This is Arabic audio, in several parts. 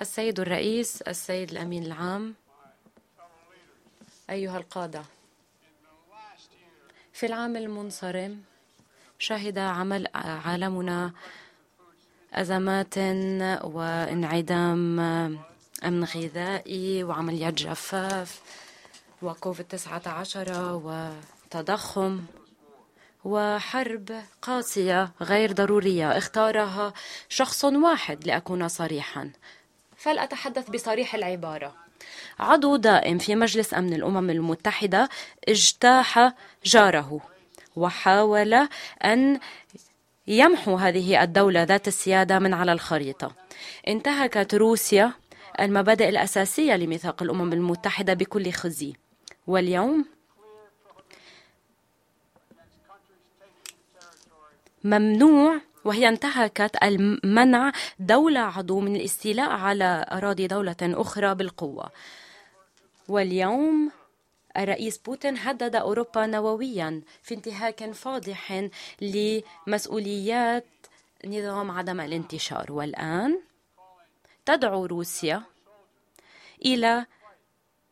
السيد الرئيس السيد الأمين العام أيها القادة. في العام المنصرم شهد عمل عالمنا أزمات وانعدام أمن غذائي وعمليات جفاف وكوفيد 19 وتضخم وحرب قاسية غير ضرورية. اختارها شخص واحد لأكون صريحا. فلأتحدث بصريح العبارة. عضو دائم في مجلس أمن الأمم المتحدة اجتاح جاره وحاول أن يمحو هذه الدولة ذات السيادة من على الخريطة. انتهكت روسيا المبادئ الأساسية لميثاق الأمم المتحدة بكل خزي. واليوم ممنوع وهي انتهكت المنع دولة عضو من الاستيلاء على أراضي دولة أخرى بالقوة. واليوم الرئيس بوتين هدد أوروبا نوويا في انتهاك فاضح لمسؤوليات نظام عدم الانتشار. والآن تدعو روسيا إلى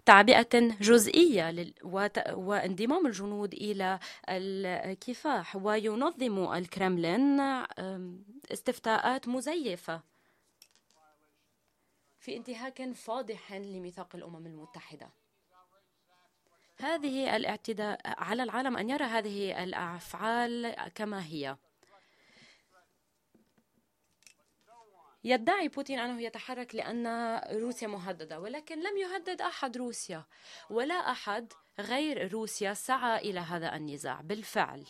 تعبئة جزئية وانضمام الجنود إلى الكفاح وينظم الكرملين استفتاءات مزيفة. في انتهاك فاضح لميثاق الأمم المتحدة. هذه الاعتداء على العالم أن يرى هذه الأفعال كما هي. يدعي بوتين أنه يتحرك لأن روسيا مهددة ولكن لم يهدد أحد روسيا ولا أحد غير روسيا سعى إلى هذا النزاع. بالفعل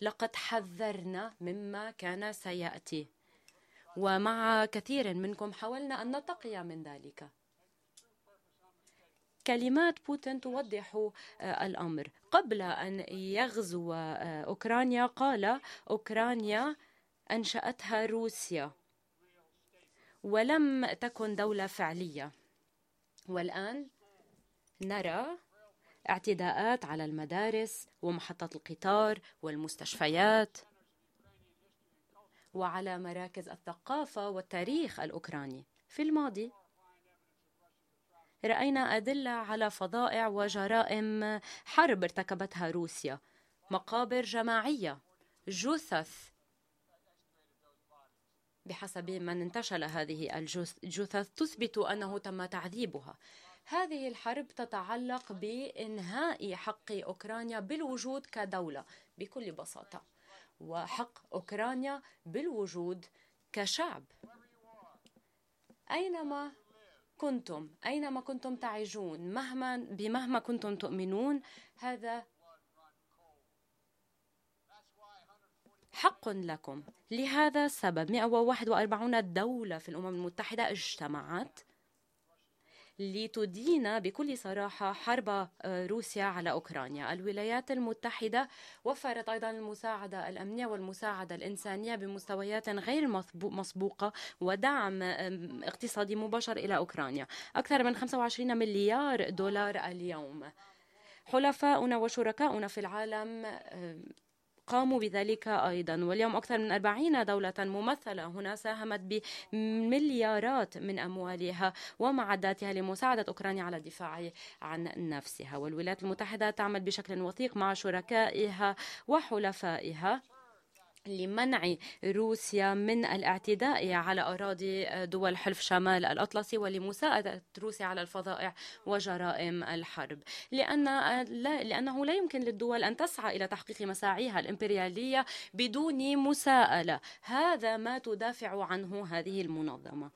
لقد حذرنا مما كان سيأتي. ومع كثير منكم حاولنا أن نتقي من ذلك. كلمات بوتين توضح الأمر. قبل أن يغزو أوكرانيا قال أوكرانيا أنشأتها روسيا. ولم تكن دولة فعلية. والآن نرى اعتداءات على المدارس ومحطات القطار والمستشفيات وعلى مراكز الثقافة والتاريخ الأوكراني. في الماضي رأينا أدلة على فظائع وجرائم حرب ارتكبتها روسيا. مقابر جماعية جثث بحسب من انتشل هذه الجثث تثبت أنه تم تعذيبها. هذه الحرب تتعلق بإنهاء حق أوكرانيا بالوجود كدولة بكل بساطة وحق أوكرانيا بالوجود كشعب. أينما كنتم أينما كنتم تعيشون مهما بمهما كنتم تؤمنون هذا حق لكم. لهذا السبب 141 دولة في الأمم المتحدة اجتمعت لتدين بكل صراحة حرب آه، روسيا على أوكرانيا. الولايات المتحدة وفرت أيضا المساعدة الأمنية والمساعدة الإنسانية بمستويات غير مسبوقة ودعم اقتصادي مباشر إلى أوكرانيا. أكثر من 25 مليار دولار اليوم. حلفاؤنا وشركاؤنا في العالم قاموا بذلك أيضا. واليوم أكثر من 40 دولة ممثلة هنا ساهمت بمليارات من أموالها ومعداتها لمساعدة أوكرانيا على الدفاع عن نفسها. والولايات المتحدة تعمل بشكل وثيق مع شركائها وحلفائها. لمنع روسيا من الاعتداء على أراضي دول حلف شمال الأطلسي ولمساعدة روسيا على الفظائع وجرائم الحرب. لأن لا لأنه لا يمكن للدول أن تسعى إلى تحقيق مساعيها الإمبريالية بدون مساءلة. هذا ما تدافع عنه هذه المنظمة.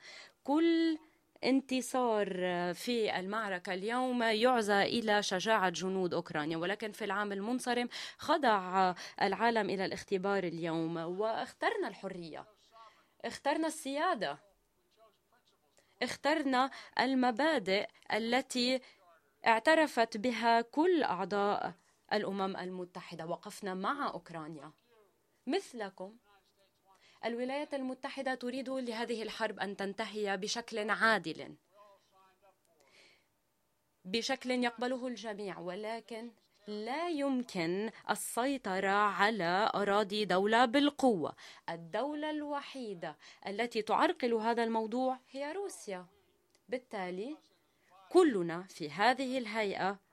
كل انتصار في المعركة اليوم يعزى إلى شجاعة جنود أوكرانيا ولكن في العام المنصرم خضع العالم إلى الاختبار اليوم واخترنا الحرية اخترنا السيادة اخترنا المبادئ التي اعترفت بها كل أعضاء الأمم المتحدة وقفنا مع أوكرانيا. مثلكم الولايات المتحدة تريد لهذه الحرب أن تنتهي بشكل عادل. بشكل يقبله الجميع ولكن لا يمكن السيطرة على أراضي دولة بالقوة. الدولة الوحيدة التي تعرقل هذا الموضوع هي روسيا. بالتالي كلنا في هذه الهيئة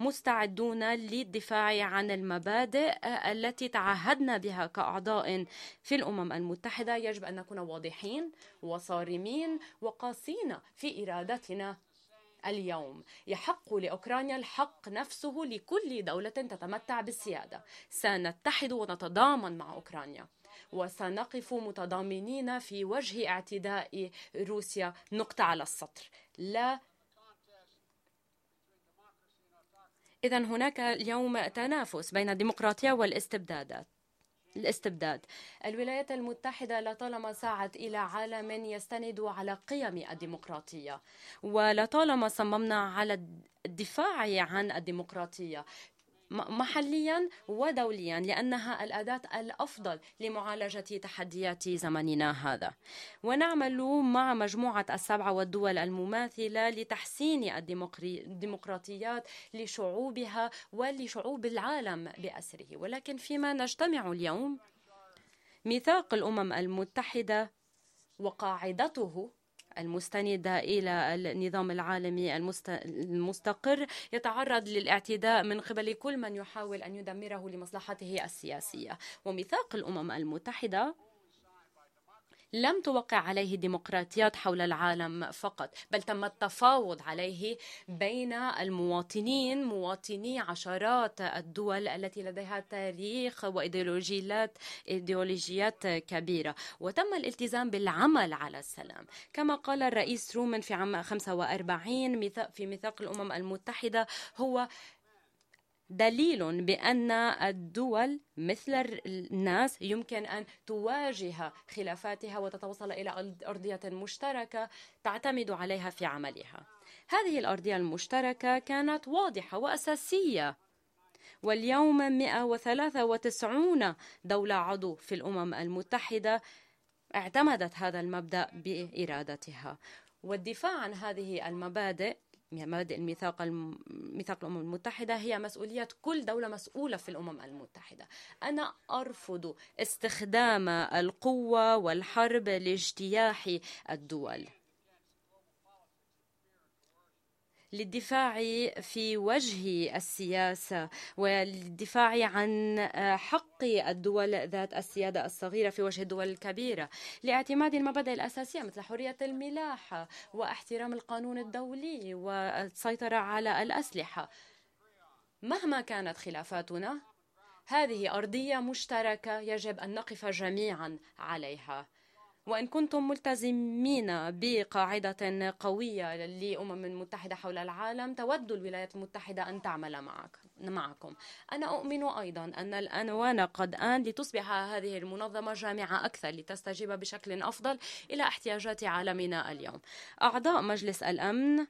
مستعدون للدفاع عن المبادئ التي تعهدنا بها كأعضاء في الأمم المتحدة. يجب أن نكون واضحين وصارمين وقاسين في إرادتنا اليوم. يحق لأوكرانيا الحق نفسه لكل دولة تتمتع بالسيادة. سنتحد ونتضامن مع أوكرانيا. وسنقف متضامنين في وجه اعتداء روسيا. نقطة على السطر. لا إذا هناك اليوم تنافس بين الديمقراطية والاستبدادات الاستبداد. الولايات المتحدة لطالما سعت إلى عالم يستند على قيم الديمقراطية ولطالما صممنا على الدفاع عن الديمقراطية. محليا ودوليا لأنها الأداة الأفضل لمعالجة تحديات زمننا هذا. ونعمل مع مجموعة السبعة والدول المماثلة لتحسين الديمقراطيات لشعوبها ولشعوب العالم بأسره. ولكن فيما نجتمع اليوم ميثاق الأمم المتحدة وقاعدته المستندة إلى النظام العالمي المستقر يتعرض للاعتداء من قبل كل من يحاول أن يدمره لمصلحته السياسية. وميثاق الأمم المتحدة لم توقع عليه ديمقراطيات حول العالم فقط بل تم التفاوض عليه بين المواطنين مواطني عشرات الدول التي لديها تاريخ وايديولوجيات إيديولوجيات كبيرة. وتم الالتزام بالعمل على السلام. كما قال الرئيس رومان في عام 45 في ميثاق الأمم المتحدة هو دليل بأن الدول مثل الناس يمكن أن تواجه خلافاتها وتتوصل إلى أرضية مشتركة تعتمد عليها في عملها. هذه الأرضية المشتركة كانت واضحة وأساسية واليوم 193 دولة عضو في الأمم المتحدة اعتمدت هذا المبدأ بإرادتها والدفاع عن هذه المبادئ مبادئ الميثاق ميثاق الأمم المتحدة هي مسؤولية كل دولة مسؤولة في الأمم المتحدة. أنا أرفض استخدام القوة والحرب لاجتياح الدول. للدفاع في وجه السياسة وللدفاع عن حق الدول ذات السيادة الصغيرة في وجه الدول الكبيرة لاعتماد المبادئ الأساسية مثل حرية الملاحة واحترام القانون الدولي والسيطرة على الأسلحة. مهما كانت خلافاتنا هذه أرضية مشتركة يجب أن نقف جميعا عليها. وإن كنتم ملتزمين بقاعدة قوية للأمم متحدة حول العالم تود الولايات المتحدة أن تعمل معك معكم. أنا أؤمن أيضا أن الأنوان قد آن لتصبح هذه المنظمة جامعة أكثر لتستجيب بشكل أفضل إلى احتياجات عالمنا اليوم. أعضاء مجلس الأمن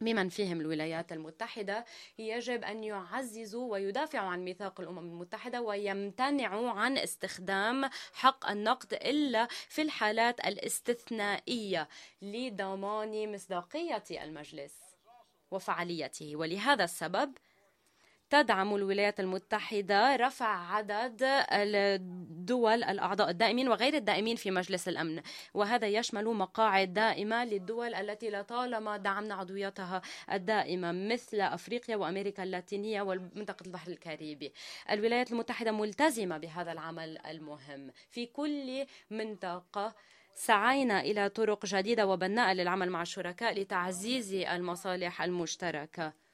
ممن فيهم الولايات المتحدة يجب أن يعززوا ويدافعوا عن ميثاق الأمم المتحدة ويمتنعوا عن استخدام حق النقد إلا في الحالات الاستثنائية لضمان مصداقية المجلس وفعاليته. ولهذا السبب تدعم الولايات المتحدة رفع عدد الدول الأعضاء الدائمين وغير الدائمين في مجلس الأمن وهذا يشمل مقاعد دائمة للدول التي لطالما دعمنا عضويتها الدائمة مثل أفريقيا وأمريكا اللاتينية ومنطقة البحر الكاريبي. الولايات المتحدة ملتزمة بهذا العمل المهم. في كل منطقة سعينا إلى طرق جديدة وبناءة للعمل مع الشركاء لتعزيز المصالح المشتركة.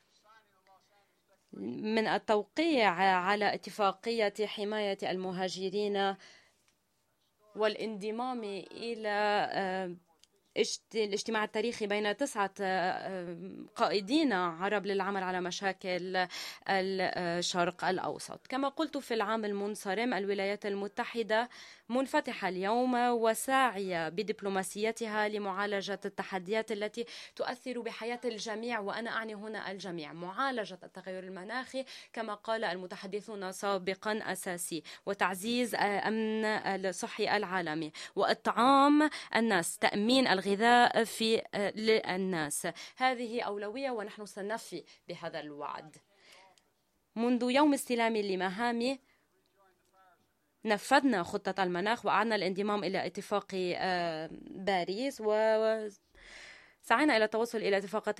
من التوقيع على اتفاقية حماية المهاجرين والانضمام إلى آه، الاجتماع التاريخي بين تسعة آه، قائدين عرب للعمل على مشاكل الشرق الأوسط. كما قلت في العام المنصرم الولايات المتحدة منفتحة اليوم وساعية بدبلوماسيتها لمعالجة التحديات التي تؤثر بحياة الجميع وأنا أعني هنا الجميع. معالجة التغير المناخي كما قال المتحدثون سابقا أساسي وتعزيز أمن الصحي العالمي وإطعام الناس تأمين الغذاء في للناس. هذه أولوية ونحن سنفي بهذا الوعد. منذ يوم استلامي لمهامي نفذنا خطة المناخ وأعدنا الانضمام إلى اتفاق آه، باريس و سعينا إلى التوصل إلى اتفاقة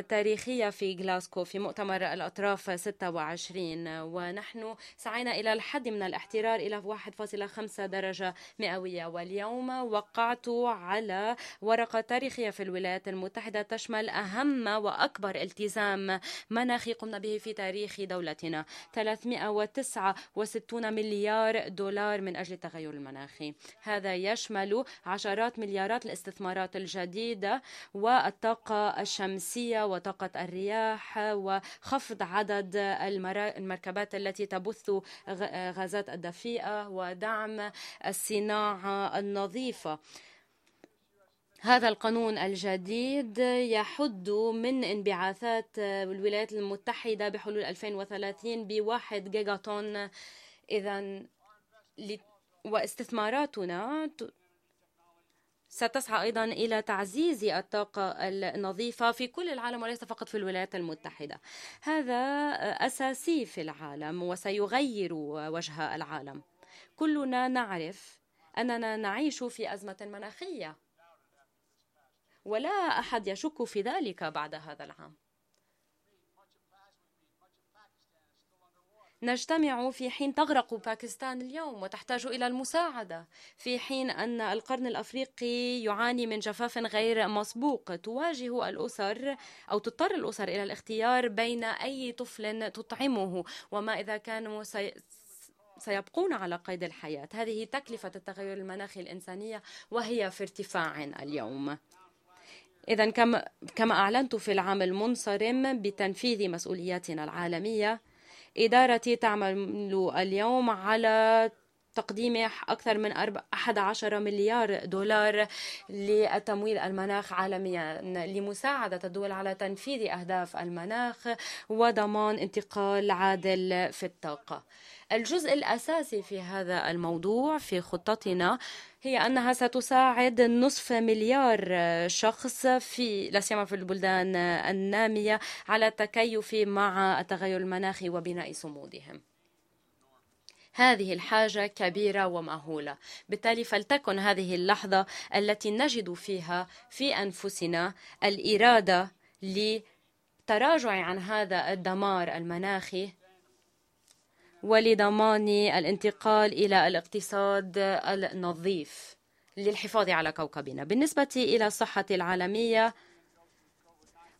تاريخية في غلاسكو في مؤتمر الأطراف 26 ونحن سعينا إلى الحد من الاحترار إلى 1.5 درجة مئوية. واليوم وقعت على ورقة تاريخية في الولايات المتحدة تشمل أهم وأكبر التزام مناخي قمنا به في تاريخ دولتنا. 369 مليار دولار من أجل التغير المناخي هذا يشمل عشرات مليارات الاستثمارات الجديدة و والطاقة الشمسية وطاقة الرياح وخفض عدد المركبات التي تبث غازات الدفيئة ودعم الصناعة النظيفة. هذا القانون الجديد يحد من انبعاثات الولايات المتحدة بحلول 2030 بواحد جيجا طن إذا واستثماراتنا ستسعى أيضا إلى تعزيز الطاقة النظيفة في كل العالم وليس فقط في الولايات المتحدة. هذا أساسي في العالم وسيغير وجه العالم. كلنا نعرف أننا نعيش في أزمة مناخية. ولا أحد يشك في ذلك بعد هذا العام. نجتمع في حين تغرق باكستان اليوم وتحتاج إلى المساعدة في حين أن القرن الأفريقي يعاني من جفاف غير مسبوق تواجه الأسر أو تضطر الأسر إلى الاختيار بين أي طفل تطعمه وما إذا كانوا سي سيبقون على قيد الحياة. هذه تكلفة التغير المناخي الإنسانية وهي في ارتفاع اليوم. إذا كما أعلنت في العام المنصرم بتنفيذ مسؤولياتنا العالمية إدارتي تعمل اليوم على تقديم أكثر من 11 مليار دولار لتمويل المناخ عالميا. لمساعدة الدول على تنفيذ أهداف المناخ وضمان انتقال عادل في الطاقة. الجزء الأساسي في هذا الموضوع في خطتنا هي أنها ستساعد نصف مليار شخص في لا سيما في البلدان النامية على التكيف مع التغير المناخي وبناء صمودهم. هذه الحاجة كبيرة ومهولة. بالتالي فلتكن هذه اللحظة التي نجد فيها في أنفسنا الإرادة لتراجع عن هذا الدمار المناخي ولضمان الانتقال إلى الاقتصاد النظيف للحفاظ على كوكبنا. بالنسبة إلى الصحة العالمية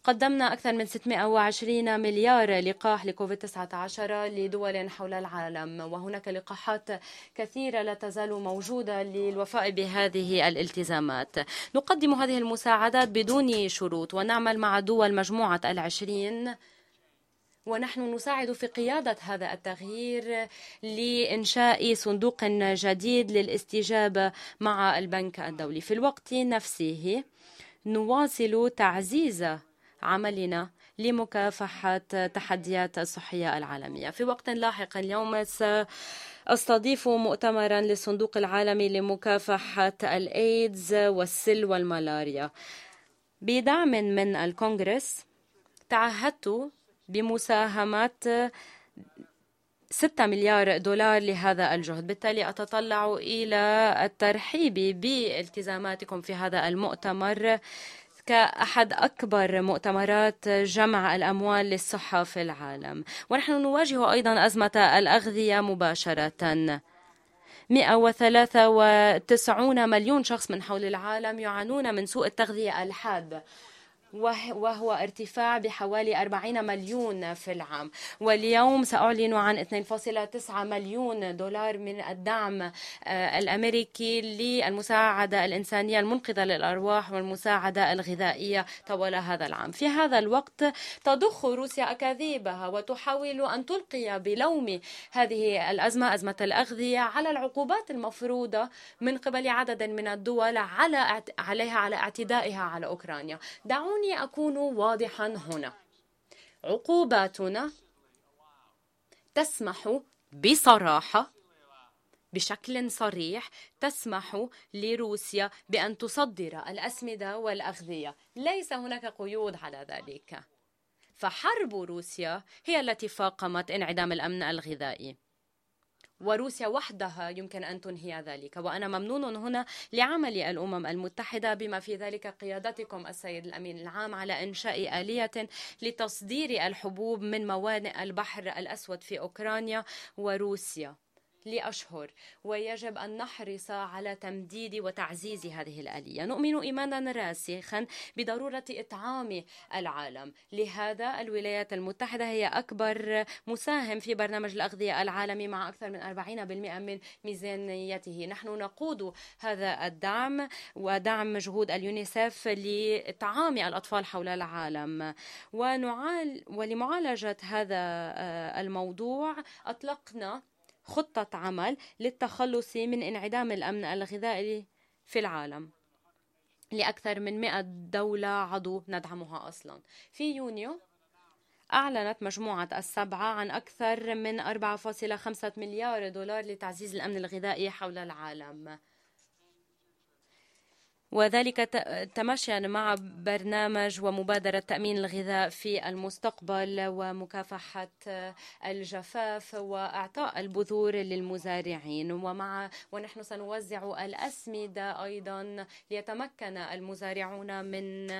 قدمنا أكثر من 620 مليار لقاح لكوفيد 19 لدول حول العالم وهناك لقاحات كثيرة لا تزال موجودة للوفاء بهذه الالتزامات. نقدم هذه المساعدات بدون شروط ونعمل مع دول مجموعة العشرين ونحن نساعد في قيادة هذا التغيير لإنشاء صندوق جديد للاستجابة مع البنك الدولي. في الوقت نفسه نواصل تعزيز عملنا لمكافحة تحديات الصحية العالمية. في وقت لاحق اليوم سأستضيف مؤتمرا للصندوق العالمي لمكافحة الإيدز والسل والملاريا. بدعم من الكونغرس تعهدت بمساهمة 6 مليار دولار لهذا الجهد. بالتالي أتطلع إلى الترحيب بالتزاماتكم في هذا المؤتمر. كأحد أكبر مؤتمرات جمع الأموال للصحة في العالم. ونحن نواجه أيضا أزمة الأغذية مباشرة. 193 مليون شخص من حول العالم يعانون من سوء التغذية الحاد. وهو ارتفاع بحوالي 40 مليون في العام. واليوم سأعلن عن 2.9 مليون دولار من الدعم آه، الأمريكي للمساعدة الإنسانية المنقذة للأرواح والمساعدة الغذائية طوال هذا العام. في هذا الوقت تضخ روسيا أكاذيبها وتحاول أن تلقي بلوم هذه الأزمة أزمة الأغذية على العقوبات المفروضة من قبل عدد من الدول على عليها على اعتدائها على أوكرانيا. دعوني دعوني أكون واضحا هنا. عقوباتنا تسمح بصراحة بشكل صريح تسمح لروسيا بأن تصدر الأسمدة والأغذية. ليس هناك قيود على ذلك. فحرب روسيا هي التي فاقمت انعدام الأمن الغذائي. وروسيا وحدها يمكن أن تنهي ذلك. وأنا ممنون هنا لعمل الأمم المتحدة بما في ذلك قيادتكم السيد الأمين العام على إنشاء آلية لتصدير الحبوب من موانئ البحر الأسود في أوكرانيا وروسيا. لأشهر ويجب أن نحرص على تمديد وتعزيز هذه الآلية. نؤمن إيمانا راسخا بضرورة إطعام العالم. لهذا الولايات المتحدة هي أكبر مساهم في برنامج الأغذية العالمي مع أكثر من 40% من ميزانيته. نحن نقود هذا الدعم ودعم جهود اليونيسف لإطعام الأطفال حول العالم. ونعال ولمعالجة هذا الموضوع أطلقنا خطة عمل للتخلص من انعدام الأمن الغذائي في العالم. لأكثر من 100 دولة عضو ندعمها أصلا. في يونيو أعلنت مجموعة السبعة عن أكثر من 4.5 مليار دولار لتعزيز الأمن الغذائي حول العالم. وذلك تماشيا مع برنامج ومبادرة تأمين الغذاء في المستقبل ومكافحة الجفاف وإعطاء البذور للمزارعين. ومع ونحن سنوزع الأسمدة أيضا ليتمكن المزارعون من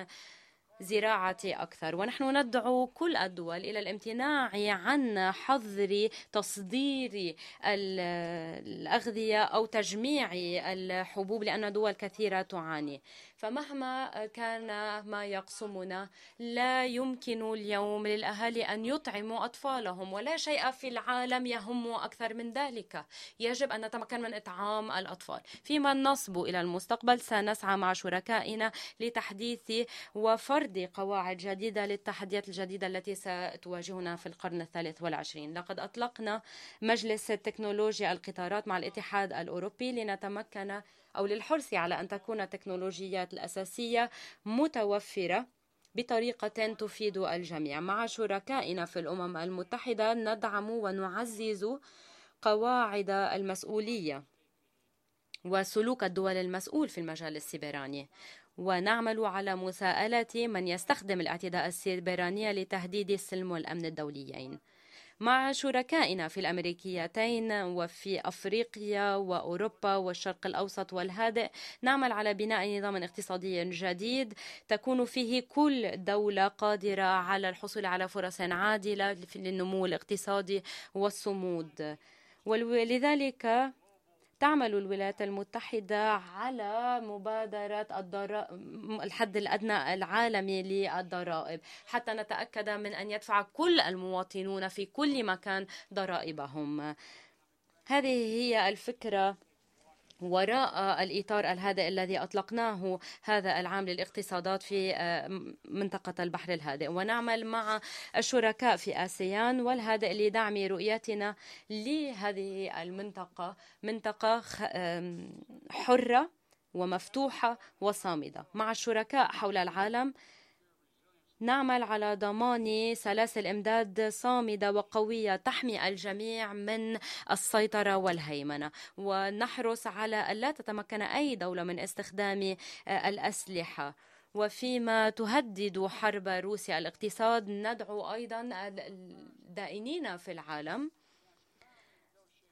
زراعة أكثر. ونحن ندعو كل الدول إلى الامتناع عن حظر تصدير الأغذية أو تجميع الحبوب لأن دول كثيرة تعاني. فمهما كان ما يقسمنا لا يمكن اليوم للأهالي أن يطعموا أطفالهم ولا شيء في العالم يهم أكثر من ذلك. يجب أن نتمكن من إطعام الأطفال. فيما نصب إلى المستقبل سنسعى مع شركائنا لتحديث وفرض قواعد جديدة للتحديات الجديدة التي ستواجهنا في القرن الثالث والعشرين. لقد أطلقنا مجلس تكنولوجيا القطارات مع الاتحاد الأوروبي لنتمكن أو للحرص على أن تكون التكنولوجيات الأساسية متوفرة بطريقة تفيد الجميع. مع شركائنا في الأمم المتحدة ندعم ونعزز قواعد المسؤولية. وسلوك الدول المسؤول في المجال السيبراني ونعمل على مساءلة من يستخدم الاعتداء السيبراني لتهديد السلم والأمن الدوليين. مع شركائنا في الأمريكيتين وفي أفريقيا وأوروبا والشرق الأوسط والهادئ نعمل على بناء نظام اقتصادي جديد تكون فيه كل دولة قادرة على الحصول على فرص عادلة للنمو الاقتصادي والصمود. ولذلك تعمل الولايات المتحدة على مبادرة الحد الأدنى العالمي للضرائب حتى نتأكد من أن يدفع كل المواطنون في كل مكان ضرائبهم. هذه هي الفكرة. وراء الإطار الهادئ الذي أطلقناه هذا العام للاقتصادات في آه، منطقة البحر الهادئ. ونعمل مع الشركاء في آسيان والهادئ لدعم رؤيتنا لهذه المنطقة منطقة حرة ومفتوحة وصامدة. مع الشركاء حول العالم نعمل على ضمان سلاسل امداد صامدة وقوية تحمي الجميع من السيطرة والهيمنة. ونحرص على الا تتمكن أي دولة من استخدام آه، الأسلحة. وفيما تهدد حرب روسيا الاقتصاد ندعو أيضا الدائنين في العالم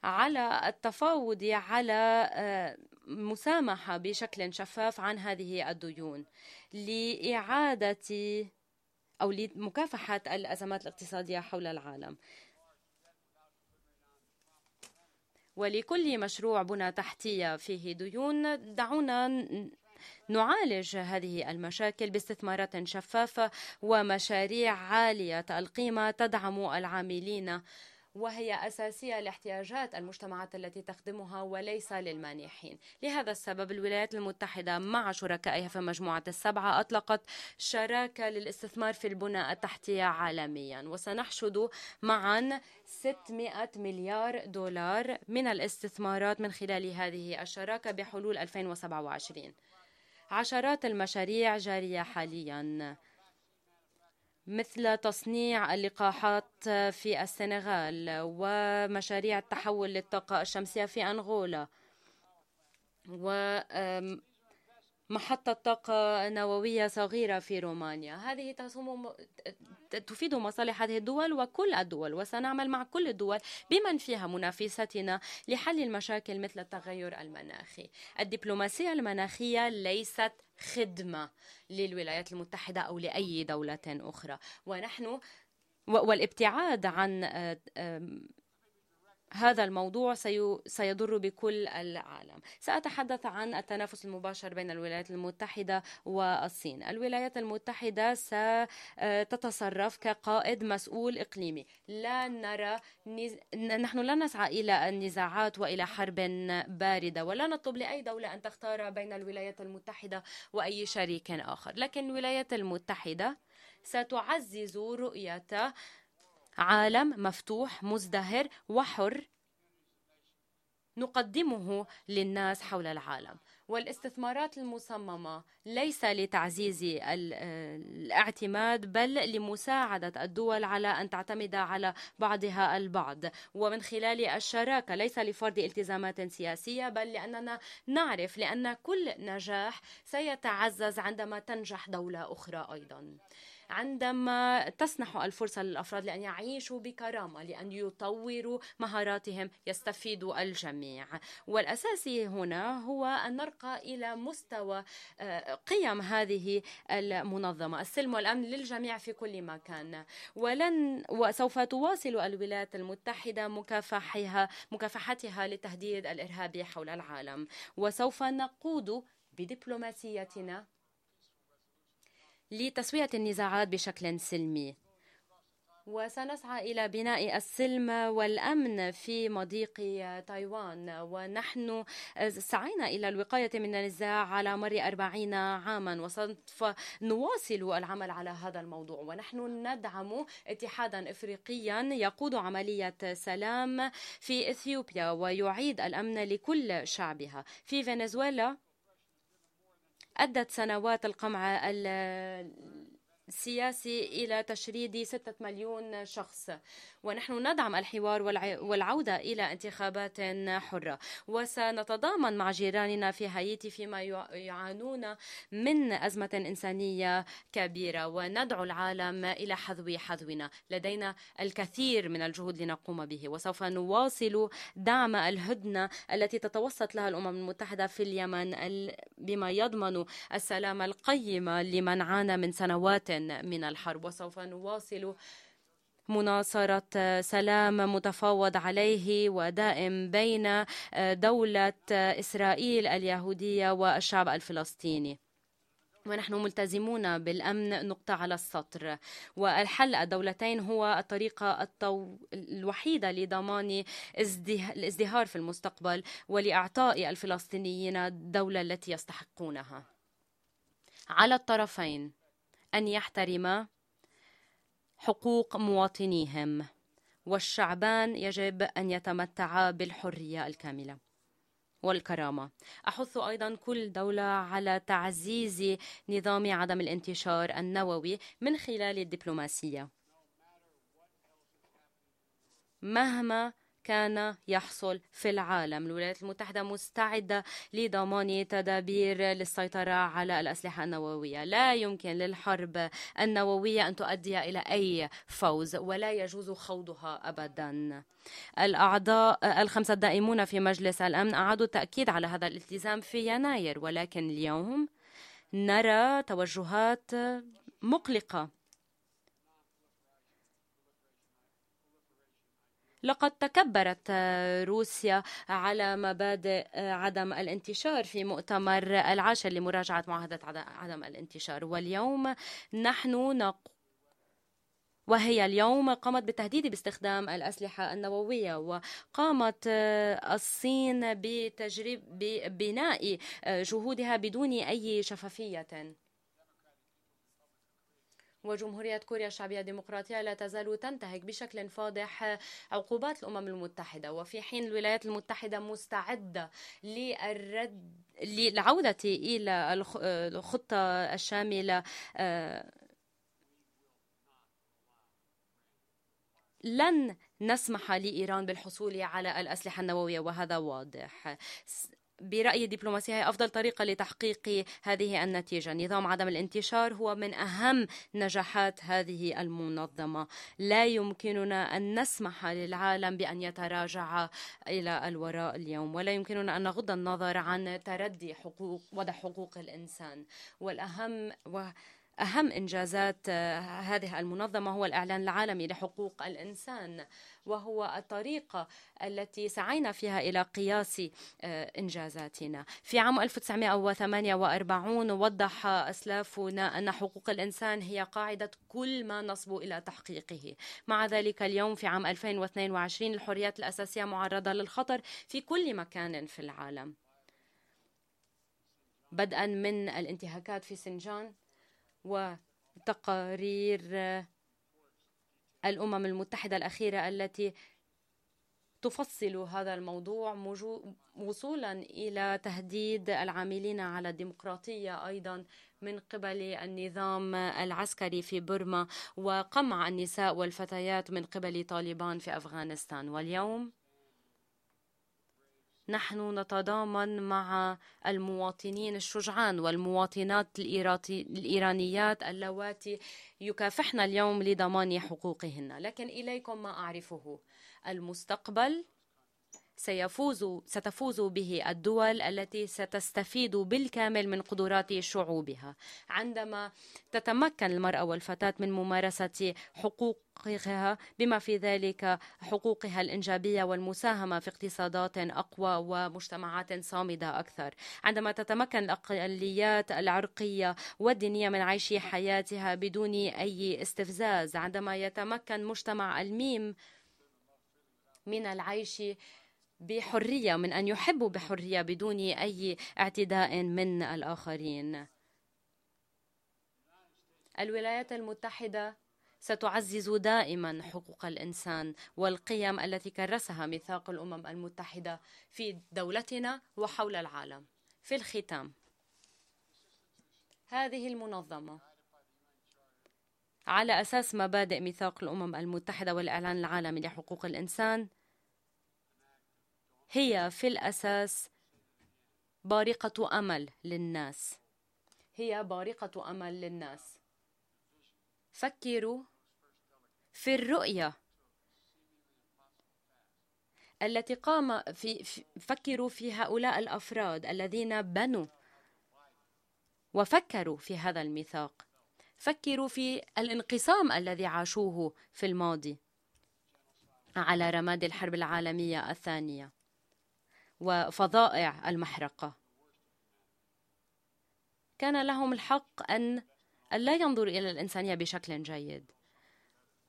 على التفاوض على آه، مسامحة بشكل شفاف عن هذه الديون. لإعادة أو لمكافحة الأزمات الاقتصادية حول العالم. ولكل مشروع بنى تحتية فيه ديون دعونا نعالج هذه المشاكل باستثمارات شفافة ومشاريع عالية القيمة تدعم العاملين وهي أساسية لاحتياجات المجتمعات التي تخدمها وليس للمانحين. لهذا السبب الولايات المتحدة مع شركائها في مجموعة السبعة أطلقت شراكة للاستثمار في البنى التحتية عالميا. وسنحشد معا 600 مليار دولار من الاستثمارات من خلال هذه الشراكة بحلول 2027 عشرات المشاريع جارية حاليا. مثل تصنيع اللقاحات في السنغال ومشاريع التحول للطاقة الشمسية في أنغولا ومحطة طاقة نووية صغيرة في رومانيا. هذه تفيد مصالح هذه الدول وكل الدول وسنعمل مع كل الدول بمن فيها منافستنا لحل المشاكل مثل التغير المناخي. الدبلوماسية المناخية ليست خدمة للولايات المتحدة أو لأي دولة أخرى. ونحن والابتعاد عن هذا الموضوع سيضر بكل العالم. سأتحدث عن التنافس المباشر بين الولايات المتحدة والصين. الولايات المتحدة ستتصرف كقائد مسؤول إقليمي. لا نرى نز... نحن لا نسعى إلى النزاعات وإلى حرب باردة ولا نطلب لأي دولة أن تختار بين الولايات المتحدة وأي شريك آخر. لكن الولايات المتحدة ستعزز رؤية عالم مفتوح مزدهر وحر نقدمه للناس حول العالم. والاستثمارات المصممة ليس لتعزيز الاعتماد بل لمساعدة الدول على أن تعتمد على بعضها البعض. ومن خلال الشراكة ليس لفرض التزامات سياسية بل لأننا نعرف لأن كل نجاح سيتعزز عندما تنجح دولة أخرى أيضا. عندما تسنح الفرصة للأفراد لأن يعيشوا بكرامة لأن يطوروا مهاراتهم يستفيد الجميع. والأساسي هنا هو أن نرقى إلى مستوى آه، قيم هذه المنظمة. السلم والأمن للجميع في كل مكان. ولن وسوف تواصل الولايات المتحدة مكافحها مكافحتها لتهديد الإرهاب حول العالم. وسوف نقود بدبلوماسيتنا لتسوية النزاعات بشكل سلمي. وسنسعى إلى بناء السلم والأمن في مضيق تايوان. ونحن سعينا إلى الوقاية من النزاع على مر أربعين عاما وسوف نواصل العمل على هذا الموضوع. ونحن ندعم اتحادا إفريقيا يقود عملية سلام في إثيوبيا ويعيد الأمن لكل شعبها. في فنزويلا أدت سنوات القمع السياسي إلى تشريد ستة مليون شخص. ونحن ندعم الحوار والعودة إلى انتخابات حرة. وسنتضامن مع جيراننا في هايتي فيما يعانون من أزمة إنسانية كبيرة. وندعو العالم إلى حذو حذونا. لدينا الكثير من الجهود لنقوم به. وسوف نواصل دعم الهدنة التي تتوسط لها الأمم المتحدة في اليمن بما يضمن السلام القيم لمن عانى من سنوات من الحرب وسوف نواصل مناصرة سلام متفاوض عليه ودائم بين دولة إسرائيل اليهودية والشعب الفلسطيني. ونحن ملتزمون بالأمن نقطة على السطر. والحل الدولتين هو الطريقة الطو... الوحيدة لضمان الازدهار في المستقبل ولإعطاء الفلسطينيين الدولة التي يستحقونها. على الطرفين أن يحترما حقوق مواطنيهم والشعبان يجب أن يتمتعا بالحرية الكاملة والكرامة. أحث أيضا كل دولة على تعزيز نظام عدم الانتشار النووي من خلال الدبلوماسية. مهما كان يحصل في العالم. الولايات المتحدة مستعدة لضمان تدابير للسيطرة على الأسلحة النووية. لا يمكن للحرب النووية أن تؤدي إلى أي فوز ولا يجوز خوضها أبدا. الأعضاء الخمسة الدائمون في مجلس الأمن أعادوا التأكيد على هذا الالتزام في يناير ولكن اليوم نرى توجهات مقلقة. لقد تكبرت روسيا على مبادئ عدم الانتشار في مؤتمر العاشر لمراجعة معاهدة عدم الانتشار. واليوم نحن نقول وهي اليوم قامت بالتهديد باستخدام الأسلحة النووية وقامت الصين بتجريب ببناء جهودها بدون أي شفافية. وجمهورية كوريا الشعبية الديمقراطية لا تزال تنتهك بشكل فاضح عقوبات الأمم المتحدة. وفي حين الولايات المتحدة مستعدة للرد للعودة إلى الخطة الشاملة آه، لن نسمح لإيران بالحصول على الأسلحة النووية وهذا واضح. برأي دبلوماسية هي أفضل طريقة لتحقيق هذه النتيجة. نظام عدم الانتشار هو من أهم نجاحات هذه المنظمة. لا يمكننا أن نسمح للعالم بأن يتراجع إلى الوراء اليوم ولا يمكننا أن نغض النظر عن تردي حقوق وضع حقوق الإنسان. والأهم أهم إنجازات هذه المنظمة هو الإعلان العالمي لحقوق الإنسان وهو الطريقة التي سعينا فيها إلى قياس إنجازاتنا. في عام 1948 وضح أسلافنا أن حقوق الإنسان هي قاعدة كل ما نصب إلى تحقيقه. مع ذلك اليوم في عام 2022 الحريات الأساسية معرضة للخطر في كل مكان في العالم. بدءا من الانتهاكات في سنجان وتقارير الأمم المتحدة الأخيرة التي تفصل هذا الموضوع وصولا إلى تهديد العاملين على الديمقراطية أيضا من قبل النظام العسكري في بورما وقمع النساء والفتيات من قبل طالبان في أفغانستان. واليوم نحن نتضامن مع المواطنين الشجعان والمواطنات الإيرانيات اللواتي يكافحن اليوم لضمان حقوقهن. لكن إليكم ما أعرفه. المستقبل سيفوز ستفوز به الدول التي ستستفيد بالكامل من قدرات شعوبها. عندما تتمكن المرأة والفتاة من ممارسة حقوقها بما في ذلك حقوقها الإنجابية والمساهمة في اقتصادات أقوى ومجتمعات صامدة أكثر. عندما تتمكن الأقليات العرقية والدينية من عيش حياتها بدون أي استفزاز عندما يتمكن مجتمع الميم من العيش بحرية من أن يحبوا بحرية بدون أي اعتداء من الآخرين. الولايات المتحدة ستعزز دائما حقوق الإنسان والقيم التي كرسها ميثاق الأمم المتحدة في دولتنا وحول العالم. في الختام هذه المنظمة على أساس مبادئ ميثاق الأمم المتحدة والإعلان العالمي لحقوق الإنسان هي في الأساس بارقة أمل للناس. هي بارقة أمل للناس. فكروا في الرؤية التي قام في فكروا في هؤلاء الأفراد الذين بنوا وفكروا في هذا الميثاق. فكروا في الانقسام الذي عاشوه في الماضي على رماد الحرب العالمية الثانية. وفظائع المحرقة. كان لهم الحق أن لا ينظروا إلى الإنسانية بشكل جيد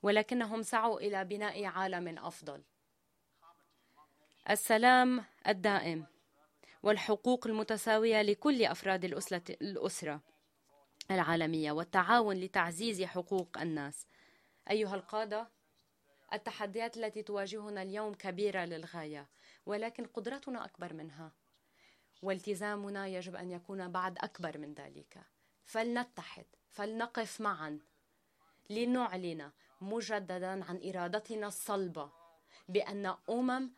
ولكنهم سعوا إلى بناء عالم أفضل. السلام الدائم والحقوق المتساوية لكل أفراد الأسرة العالمية والتعاون لتعزيز حقوق الناس. أيها القادة التحديات التي تواجهنا اليوم كبيرة للغاية ولكن قدرتنا أكبر منها. والتزامنا يجب أن يكون بعد أكبر من ذلك. فلنتحد فلنقف معا. لنعلن مجددا عن إرادتنا الصلبة بأن أمم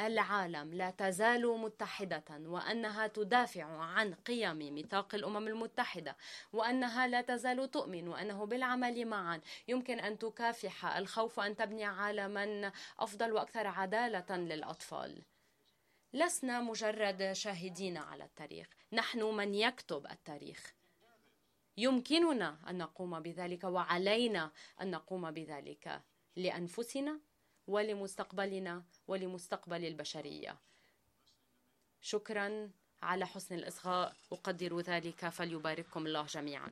العالم لا تزال متحدة وأنها تدافع عن قيم ميثاق الأمم المتحدة وأنها لا تزال تؤمن وأنه بالعمل معا. يمكن أن تكافح الخوف أن تبني عالما أفضل وأكثر عدالة للأطفال. لسنا مجرد شاهدين على التاريخ نحن من يكتب التاريخ. يمكننا أن نقوم بذلك وعلينا أن نقوم بذلك لأنفسنا؟ ولمستقبلنا ولمستقبل البشرية. شكرا على حسن الإصغاء. أقدر ذلك فليبارككم الله جميعا.